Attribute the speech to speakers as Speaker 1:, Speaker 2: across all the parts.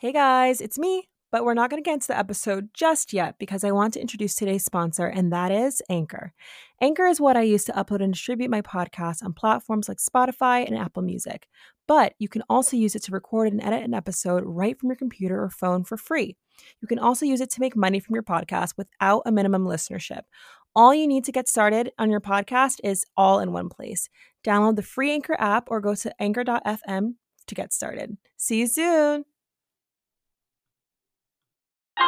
Speaker 1: Hey guys, it's me, but we're not going to get into the episode just yet because I want to introduce today's sponsor, and that is Anchor. Anchor is what I use to upload and distribute my podcast on platforms like Spotify and Apple Music. But you can also use it to record and edit an episode right from your computer or phone for free. You can also use it to make money from your podcast without a minimum listenership. All you need to get started on your podcast is all in one place. Download the free Anchor app or go to anchor.fm to get started. See you soon. Hey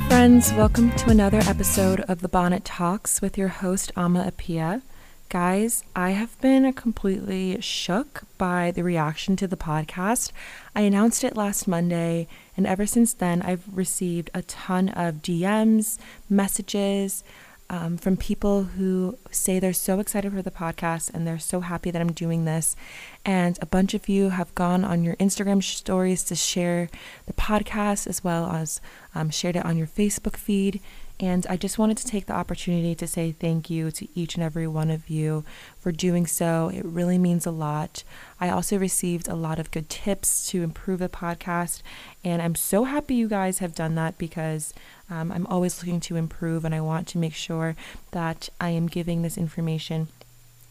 Speaker 1: friends, welcome to another episode of the Bonnet Talks with your host Ama Appiah. Guys, I have been completely shook by the reaction to the podcast. I announced it last Monday, and ever since then, I've received a ton of DMs, messages um, from people who say they're so excited for the podcast and they're so happy that I'm doing this. And a bunch of you have gone on your Instagram stories to share the podcast as well as um, shared it on your Facebook feed. And I just wanted to take the opportunity to say thank you to each and every one of you for doing so. It really means a lot. I also received a lot of good tips to improve the podcast. And I'm so happy you guys have done that because um, I'm always looking to improve and I want to make sure that I am giving this information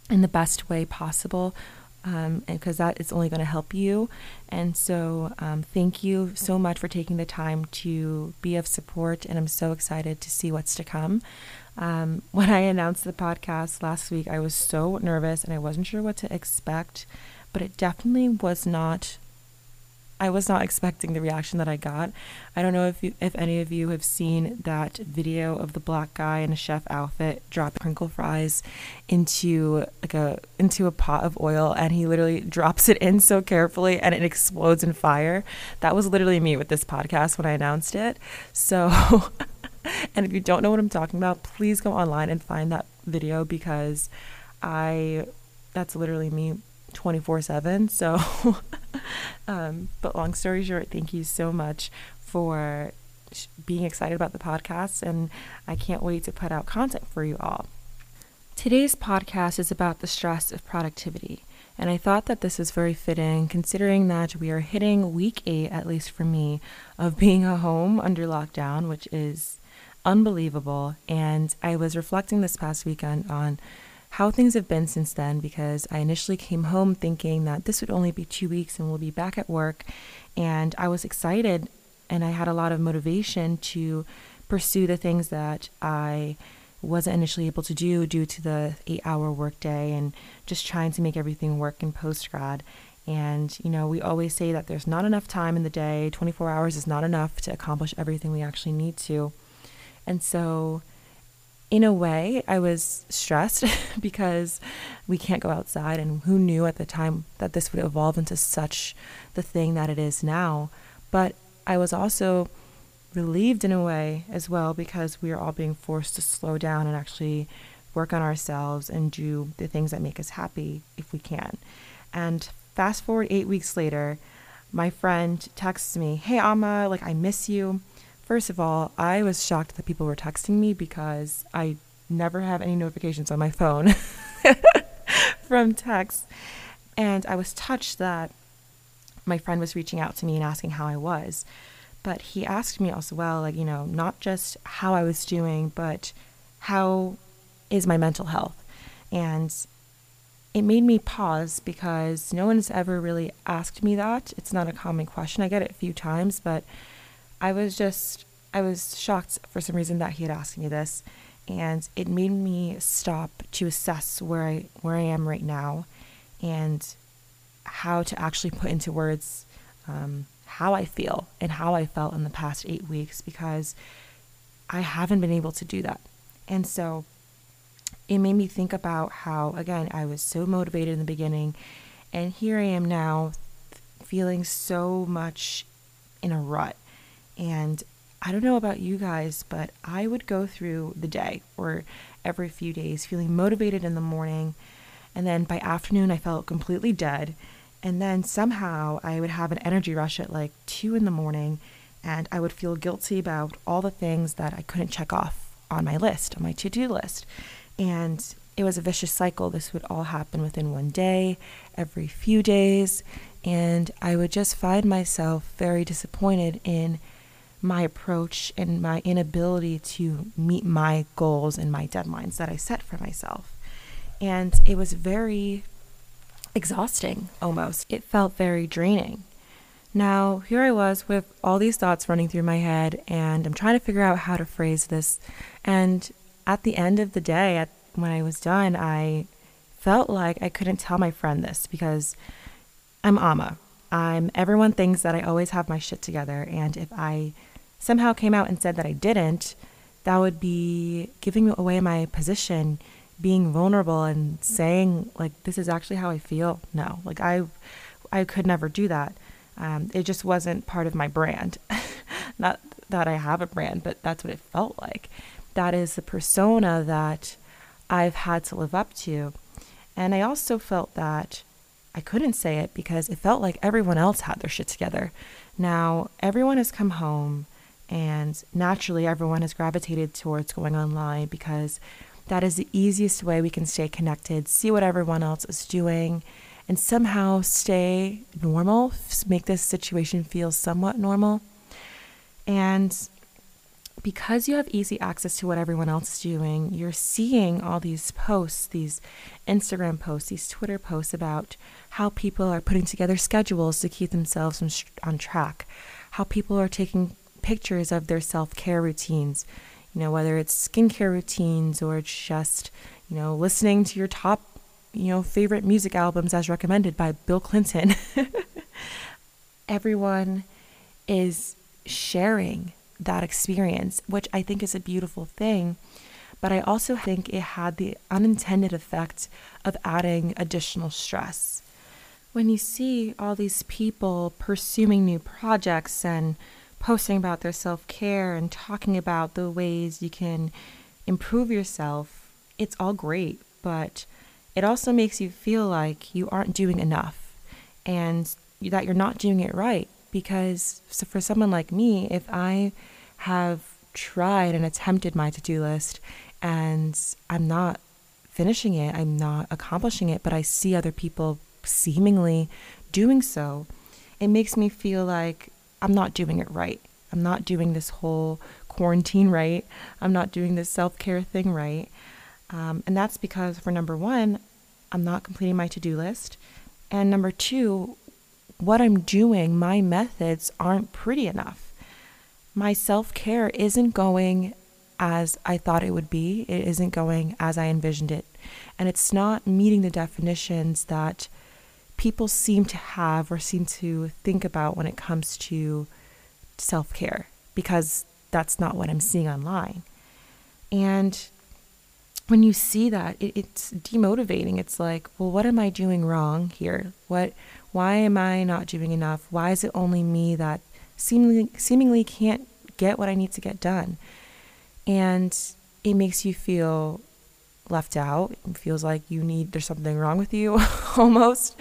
Speaker 1: in the best way possible um, because that is only going to help you. And so, um, thank you so much for taking the time to be of support. And I'm so excited to see what's to come. Um, when I announced the podcast last week, I was so nervous and I wasn't sure what to expect, but it definitely was not I was not expecting the reaction that I got. I don't know if you, if any of you have seen that video of the black guy in a chef outfit drop crinkle fries into like a into a pot of oil and he literally drops it in so carefully and it explodes in fire. That was literally me with this podcast when I announced it. So and if you don't know what I'm talking about, please go online and find that video because I that's literally me 24 7. So, um, but long story short, thank you so much for being excited about the podcast, and I can't wait to put out content for you all. Today's podcast is about the stress of productivity, and I thought that this is very fitting considering that we are hitting week eight, at least for me, of being a home under lockdown, which is unbelievable. And I was reflecting this past weekend on how things have been since then because I initially came home thinking that this would only be two weeks and we'll be back at work. And I was excited and I had a lot of motivation to pursue the things that I wasn't initially able to do due to the eight hour workday and just trying to make everything work in post grad. And, you know, we always say that there's not enough time in the day, 24 hours is not enough to accomplish everything we actually need to. And so, in a way, I was stressed because we can't go outside, and who knew at the time that this would evolve into such the thing that it is now. But I was also relieved in a way as well because we are all being forced to slow down and actually work on ourselves and do the things that make us happy if we can. And fast forward eight weeks later, my friend texts me, Hey, Ama, like, I miss you. First of all, I was shocked that people were texting me because I never have any notifications on my phone from texts. And I was touched that my friend was reaching out to me and asking how I was. But he asked me as well, like, you know, not just how I was doing, but how is my mental health? And it made me pause because no one's ever really asked me that. It's not a common question. I get it a few times, but I was just, I was shocked for some reason that he had asked me this. And it made me stop to assess where I, where I am right now and how to actually put into words um, how I feel and how I felt in the past eight weeks because I haven't been able to do that. And so it made me think about how, again, I was so motivated in the beginning, and here I am now feeling so much in a rut. And I don't know about you guys, but I would go through the day or every few days feeling motivated in the morning. And then by afternoon, I felt completely dead. And then somehow I would have an energy rush at like two in the morning. And I would feel guilty about all the things that I couldn't check off on my list, on my to do list. And it was a vicious cycle. This would all happen within one day, every few days. And I would just find myself very disappointed in my approach and my inability to meet my goals and my deadlines that I set for myself. And it was very exhausting almost. It felt very draining. Now, here I was with all these thoughts running through my head, and I'm trying to figure out how to phrase this. And at the end of the day, at, when I was done, I felt like I couldn't tell my friend this because I'm Ama. I'm everyone thinks that I always have my shit together, and if I somehow came out and said that I didn't, that would be giving away my position, being vulnerable and saying like this is actually how I feel. No, like I I could never do that. Um, it just wasn't part of my brand. Not that I have a brand, but that's what it felt like. That is the persona that I've had to live up to. And I also felt that I couldn't say it because it felt like everyone else had their shit together. Now, everyone has come home and naturally, everyone has gravitated towards going online because that is the easiest way we can stay connected, see what everyone else is doing, and somehow stay normal, make this situation feel somewhat normal. And because you have easy access to what everyone else is doing, you're seeing all these posts, these Instagram posts, these Twitter posts about how people are putting together schedules to keep themselves on track, how people are taking pictures of their self care routines. You know, whether it's skincare routines or just, you know, listening to your top, you know, favorite music albums as recommended by Bill Clinton. Everyone is sharing that experience, which I think is a beautiful thing. But I also think it had the unintended effect of adding additional stress. When you see all these people pursuing new projects and posting about their self care and talking about the ways you can improve yourself, it's all great, but it also makes you feel like you aren't doing enough and that you're not doing it right. Because for someone like me, if I have tried and attempted my to do list and I'm not finishing it, I'm not accomplishing it, but I see other people seemingly doing so, it makes me feel like I'm not doing it right. I'm not doing this whole quarantine right. I'm not doing this self care thing right. Um, and that's because, for number one, I'm not completing my to do list. And number two, what I'm doing, my methods aren't pretty enough. My self care isn't going as I thought it would be, it isn't going as I envisioned it. And it's not meeting the definitions that people seem to have or seem to think about when it comes to self care because that's not what I'm seeing online. And when you see that, it, it's demotivating. It's like, well, what am I doing wrong here? What, why am I not doing enough? Why is it only me that seemingly, seemingly can't get what I need to get done? And it makes you feel left out. It feels like you need there's something wrong with you almost.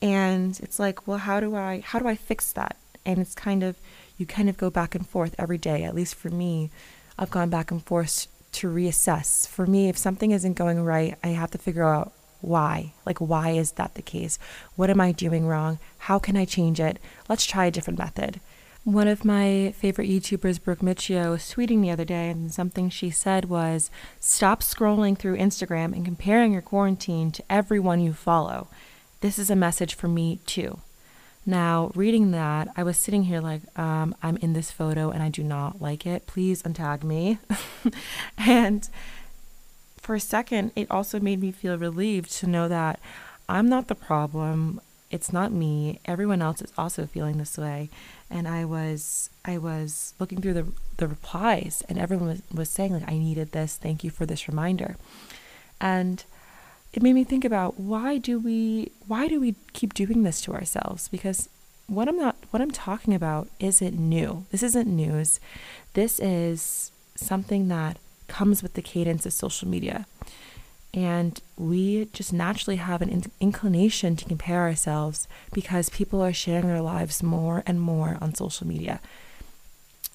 Speaker 1: And it's like, well, how do I how do I fix that? And it's kind of you kind of go back and forth every day. At least for me, I've gone back and forth to reassess. For me, if something isn't going right, I have to figure out why. Like, why is that the case? What am I doing wrong? How can I change it? Let's try a different method. One of my favorite YouTubers, Brooke Miccio, was tweeting the other day, and something she said was Stop scrolling through Instagram and comparing your quarantine to everyone you follow. This is a message for me, too. Now, reading that, I was sitting here like, um, I'm in this photo and I do not like it. Please untag me. and for a second, it also made me feel relieved to know that I'm not the problem. It's not me. Everyone else is also feeling this way and I was I was looking through the the replies and everyone was, was saying like I needed this thank you for this reminder and it made me think about why do we why do we keep doing this to ourselves? Because what I'm not what I'm talking about isn't new. This isn't news. This is something that comes with the cadence of social media. And we just naturally have an in- inclination to compare ourselves because people are sharing their lives more and more on social media.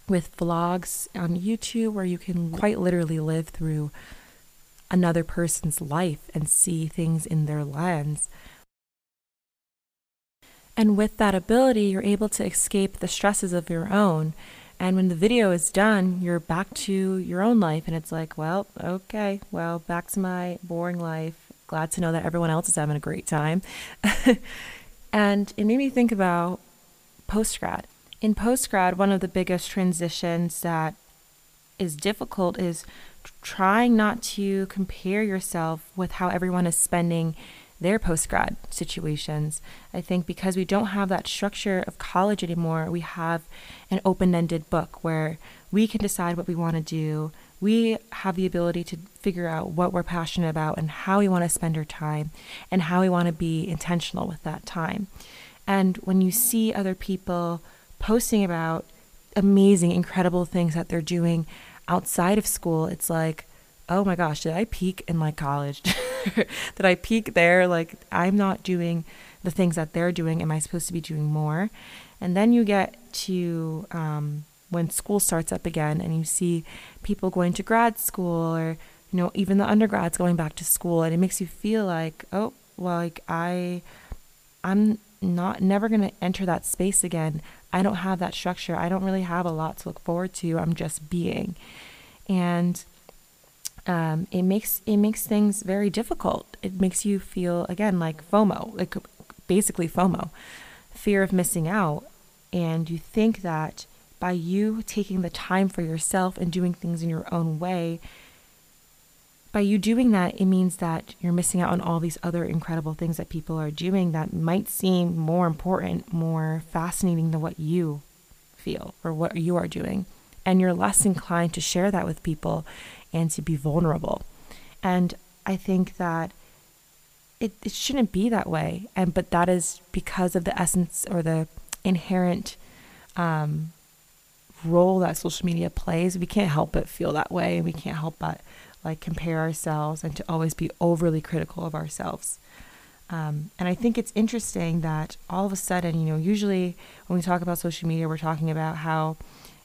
Speaker 1: with vlogs on YouTube where you can quite literally live through another person's life and see things in their lens. And with that ability, you're able to escape the stresses of your own. And when the video is done, you're back to your own life. And it's like, well, okay, well, back to my boring life. Glad to know that everyone else is having a great time. and it made me think about post grad. In post grad, one of the biggest transitions that is difficult is trying not to compare yourself with how everyone is spending their post grad situations. I think because we don't have that structure of college anymore, we have an open ended book where we can decide what we want to do. We have the ability to figure out what we're passionate about and how we want to spend our time and how we want to be intentional with that time. And when you see other people posting about amazing, incredible things that they're doing outside of school, it's like, oh my gosh, did I peak in my college? did I peak there? Like, I'm not doing the things that they're doing. Am I supposed to be doing more? And then you get to um, when school starts up again and you see people going to grad school or, you know, even the undergrads going back to school. And it makes you feel like, oh, well, like I, I'm not never going to enter that space again. I don't have that structure. I don't really have a lot to look forward to. I'm just being. And um, it makes it makes things very difficult. It makes you feel again like FOMO, like basically FOMO, fear of missing out. And you think that by you taking the time for yourself and doing things in your own way, by you doing that, it means that you're missing out on all these other incredible things that people are doing that might seem more important, more fascinating than what you feel or what you are doing. And you're less inclined to share that with people and to be vulnerable. And I think that it, it shouldn't be that way. And but that is because of the essence or the inherent um, role that social media plays. We can't help but feel that way, and we can't help but like compare ourselves and to always be overly critical of ourselves. Um, and I think it's interesting that all of a sudden, you know, usually when we talk about social media, we're talking about how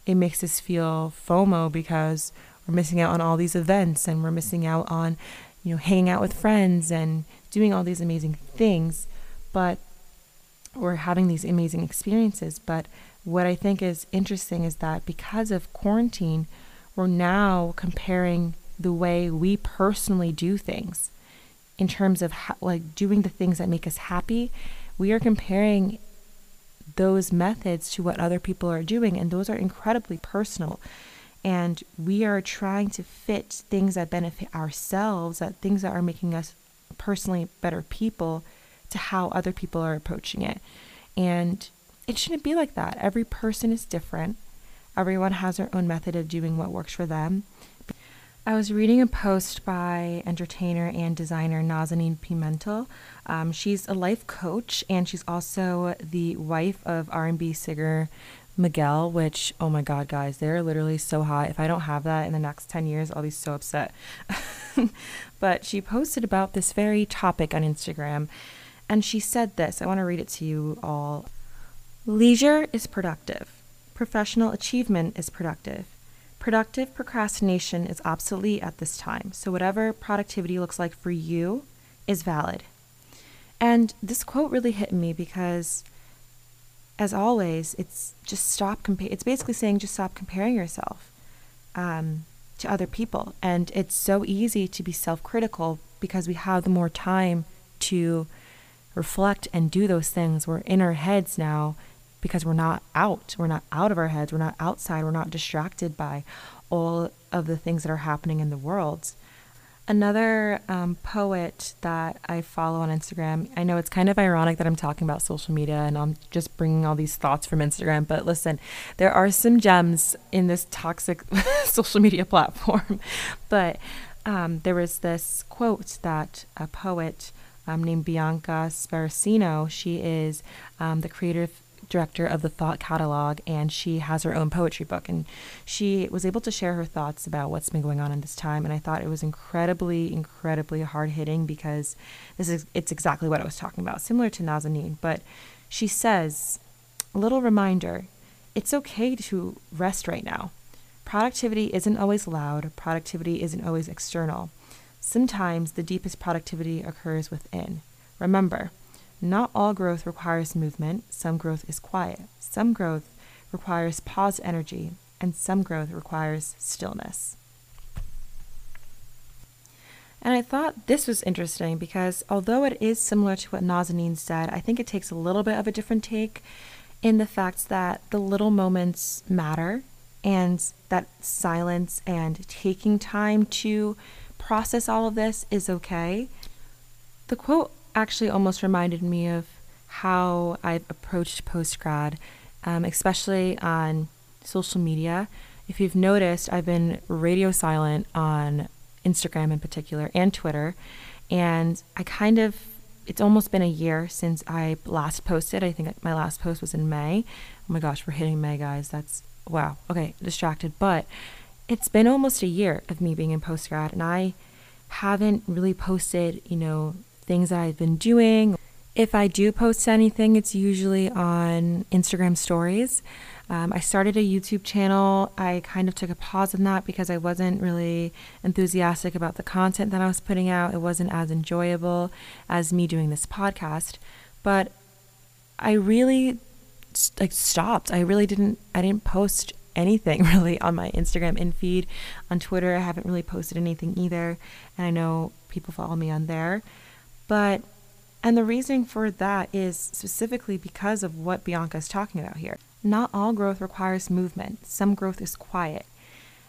Speaker 1: it makes us feel FOMO because we're missing out on all these events and we're missing out on, you know, hanging out with friends and doing all these amazing things. But we're having these amazing experiences. But what I think is interesting is that because of quarantine, we're now comparing the way we personally do things in terms of ha- like doing the things that make us happy. We are comparing those methods to what other people are doing, and those are incredibly personal and we are trying to fit things that benefit ourselves, that things that are making us personally better people, to how other people are approaching it. And it shouldn't be like that. Every person is different. Everyone has their own method of doing what works for them. I was reading a post by entertainer and designer Nazanin Pimentel. Um, she's a life coach and she's also the wife of R&B singer Miguel, which, oh my God, guys, they're literally so hot. If I don't have that in the next 10 years, I'll be so upset. but she posted about this very topic on Instagram, and she said this. I want to read it to you all. Leisure is productive, professional achievement is productive. Productive procrastination is obsolete at this time, so whatever productivity looks like for you is valid. And this quote really hit me because as always, it's just stop compa- It's basically saying just stop comparing yourself um, to other people, and it's so easy to be self-critical because we have the more time to reflect and do those things. We're in our heads now because we're not out. We're not out of our heads. We're not outside. We're not distracted by all of the things that are happening in the world. Another um, poet that I follow on Instagram, I know it's kind of ironic that I'm talking about social media and I'm just bringing all these thoughts from Instagram, but listen, there are some gems in this toxic social media platform. but um, there was this quote that a poet um, named Bianca Sparacino, she is um, the creative director of the Thought Catalog, and she has her own poetry book. And she was able to share her thoughts about what's been going on in this time. And I thought it was incredibly, incredibly hard hitting because this is it's exactly what I was talking about, similar to Nazanin. But she says, a little reminder. it's okay to rest right now. Productivity isn't always loud, productivity isn't always external. Sometimes the deepest productivity occurs within. Remember, not all growth requires movement, some growth is quiet. Some growth requires paused energy, and some growth requires stillness. And I thought this was interesting because although it is similar to what Nazanin said, I think it takes a little bit of a different take in the fact that the little moments matter and that silence and taking time to process all of this is okay. The quote actually almost reminded me of how I've approached post grad, um, especially on social media. If you've noticed, I've been radio silent on Instagram in particular and Twitter. And I kind of, it's almost been a year since I last posted. I think my last post was in May. Oh my gosh, we're hitting May, guys. That's wow. Okay, distracted. But it's been almost a year of me being in post grad, and I haven't really posted, you know, things that I've been doing. If I do post anything, it's usually on Instagram stories. Um, I started a YouTube channel. I kind of took a pause on that because I wasn't really enthusiastic about the content that I was putting out. It wasn't as enjoyable as me doing this podcast. But I really like stopped. I really didn't. I didn't post anything really on my Instagram in feed. On Twitter, I haven't really posted anything either, and I know people follow me on there. But and the reason for that is specifically because of what Bianca is talking about here. Not all growth requires movement, some growth is quiet.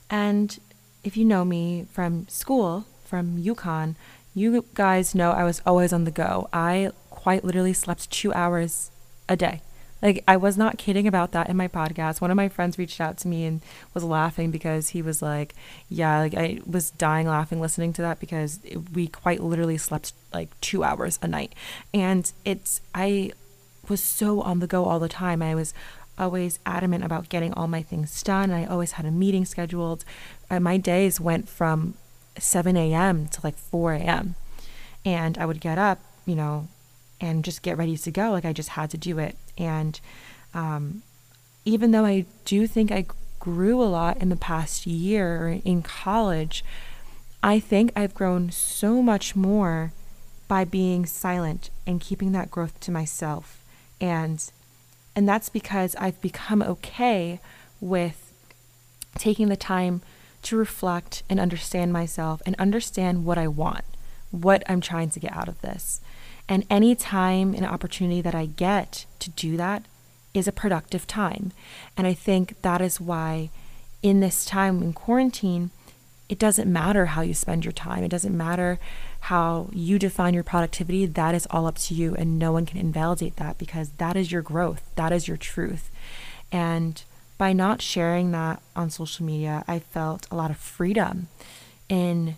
Speaker 1: And if you know me from school, from UConn, you guys know I was always on the go. I quite literally slept two hours a day. Like, I was not kidding about that in my podcast. One of my friends reached out to me and was laughing because he was like, Yeah, like I was dying laughing listening to that because we quite literally slept like two hours a night. And it's, I was so on the go all the time. I was always adamant about getting all my things done. I always had a meeting scheduled. Uh, my days went from 7 a.m. to like 4 a.m. And I would get up, you know, and just get ready to go. Like I just had to do it. And um, even though I do think I grew a lot in the past year in college, I think I've grown so much more by being silent and keeping that growth to myself. And and that's because I've become okay with taking the time to reflect and understand myself and understand what I want, what I'm trying to get out of this. And any time and opportunity that I get to do that is a productive time. And I think that is why in this time in quarantine, it doesn't matter how you spend your time. It doesn't matter how you define your productivity, that is all up to you, and no one can invalidate that because that is your growth, that is your truth. And by not sharing that on social media, I felt a lot of freedom in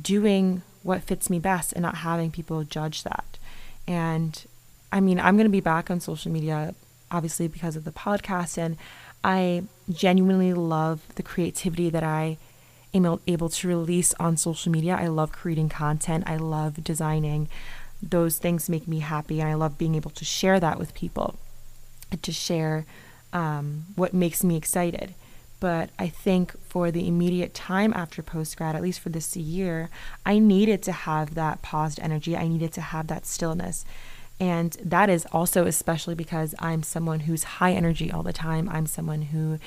Speaker 1: doing what fits me best and not having people judge that. And I mean, I'm going to be back on social media, obviously, because of the podcast. And I genuinely love the creativity that I am able to release on social media. I love creating content, I love designing. Those things make me happy, and I love being able to share that with people, to share um, what makes me excited. But I think for the immediate time after post grad, at least for this year, I needed to have that paused energy. I needed to have that stillness. And that is also especially because I'm someone who's high energy all the time. I'm someone who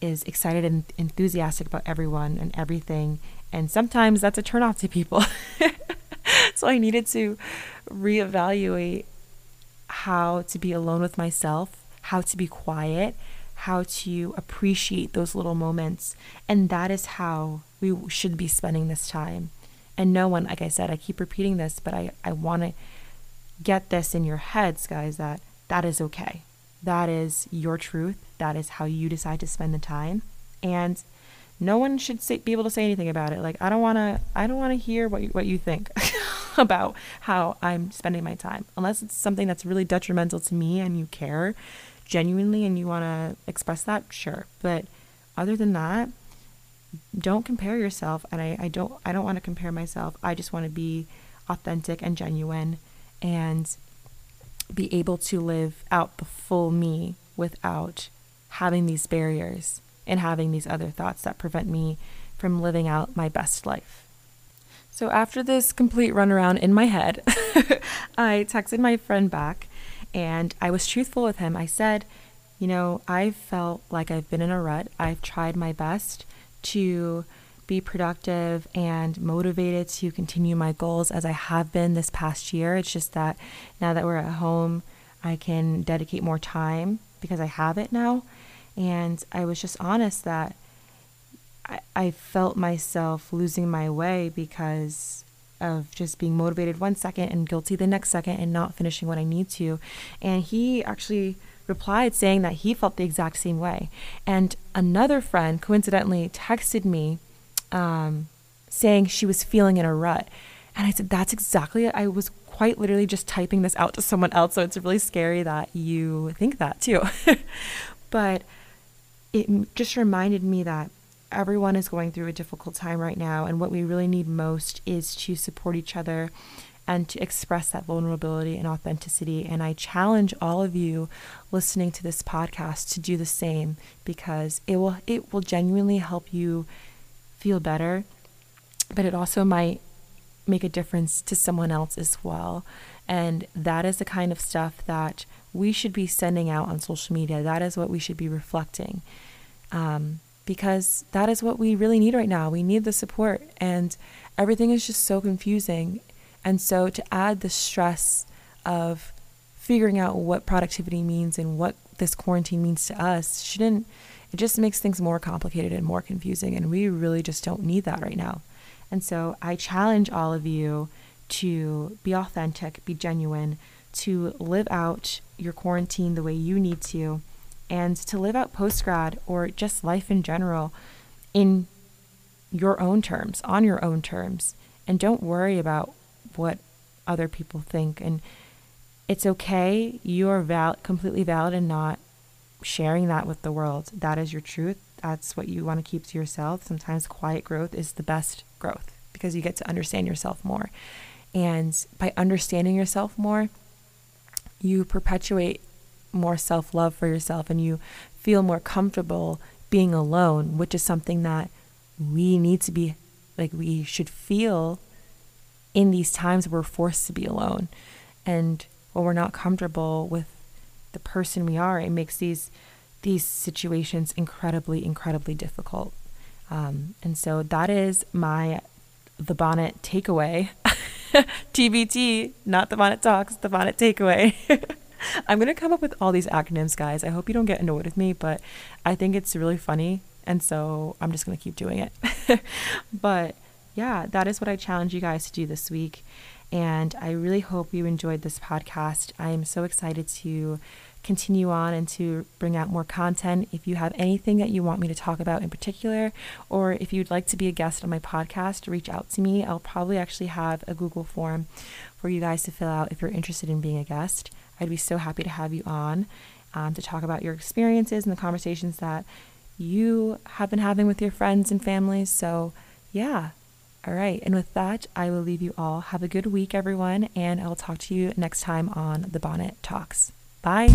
Speaker 1: is excited and enthusiastic about everyone and everything. And sometimes that's a turnoff to people. so I needed to reevaluate how to be alone with myself, how to be quiet, how to appreciate those little moments. And that is how we should be spending this time. And no one, like I said, I keep repeating this, but I, I want to get this in your heads, guys, that that is okay. That is your truth. That is how you decide to spend the time. And no one should say, be able to say anything about it. Like I don't want to I don't want to hear what you, what you think about how I'm spending my time unless it's something that's really detrimental to me and you care genuinely and you want to express that, sure. But other than that, don't compare yourself and I, I don't I don't want to compare myself. I just want to be authentic and genuine and be able to live out the full me without having these barriers and having these other thoughts that prevent me from living out my best life. So, after this complete runaround in my head, I texted my friend back and I was truthful with him. I said, You know, I've felt like I've been in a rut. I've tried my best to be productive and motivated to continue my goals as I have been this past year. It's just that now that we're at home, I can dedicate more time because I have it now. And I was just honest that I, I felt myself losing my way because of just being motivated one second and guilty the next second and not finishing what I need to. And he actually replied saying that he felt the exact same way. And another friend coincidentally texted me um, saying she was feeling in a rut. And I said, That's exactly it. I was quite literally just typing this out to someone else. So it's really scary that you think that too. but it just reminded me that everyone is going through a difficult time right now. And what we really need most is to support each other and to express that vulnerability and authenticity. And I challenge all of you listening to this podcast to do the same because it will it will genuinely help you feel better, but it also might make a difference to someone else as well. And that is the kind of stuff that we should be sending out on social media. That is what we should be reflecting. Um, because that is what we really need right now. We need the support, and everything is just so confusing. And so, to add the stress of figuring out what productivity means and what this quarantine means to us shouldn't it just makes things more complicated and more confusing. And we really just don't need that right now. And so I challenge all of you to be authentic, be genuine, to live out your quarantine the way you need to, and to live out post grad or just life in general in your own terms, on your own terms. And don't worry about what other people think. And it's okay. You are val- completely valid and not sharing that with the world. That is your truth. That's what you want to keep to yourself. Sometimes quiet growth is the best growth because you get to understand yourself more. And by understanding yourself more, you perpetuate more self love for yourself and you feel more comfortable being alone, which is something that we need to be like, we should feel in these times we're forced to be alone. And when we're not comfortable with the person we are, it makes these these situations incredibly, incredibly difficult. Um, and so that is my the bonnet takeaway. TBT, not the bonnet talks, the bonnet takeaway. I'm gonna come up with all these acronyms, guys. I hope you don't get annoyed with me, but I think it's really funny, and so I'm just gonna keep doing it. but yeah, that is what I challenge you guys to do this week. And I really hope you enjoyed this podcast. I am so excited to continue on and to bring out more content. If you have anything that you want me to talk about in particular, or if you'd like to be a guest on my podcast, reach out to me. I'll probably actually have a Google form for you guys to fill out if you're interested in being a guest. I'd be so happy to have you on um, to talk about your experiences and the conversations that you have been having with your friends and families. So, yeah, all right. And with that, I will leave you all. Have a good week, everyone. And I'll talk to you next time on The Bonnet Talks. Bye.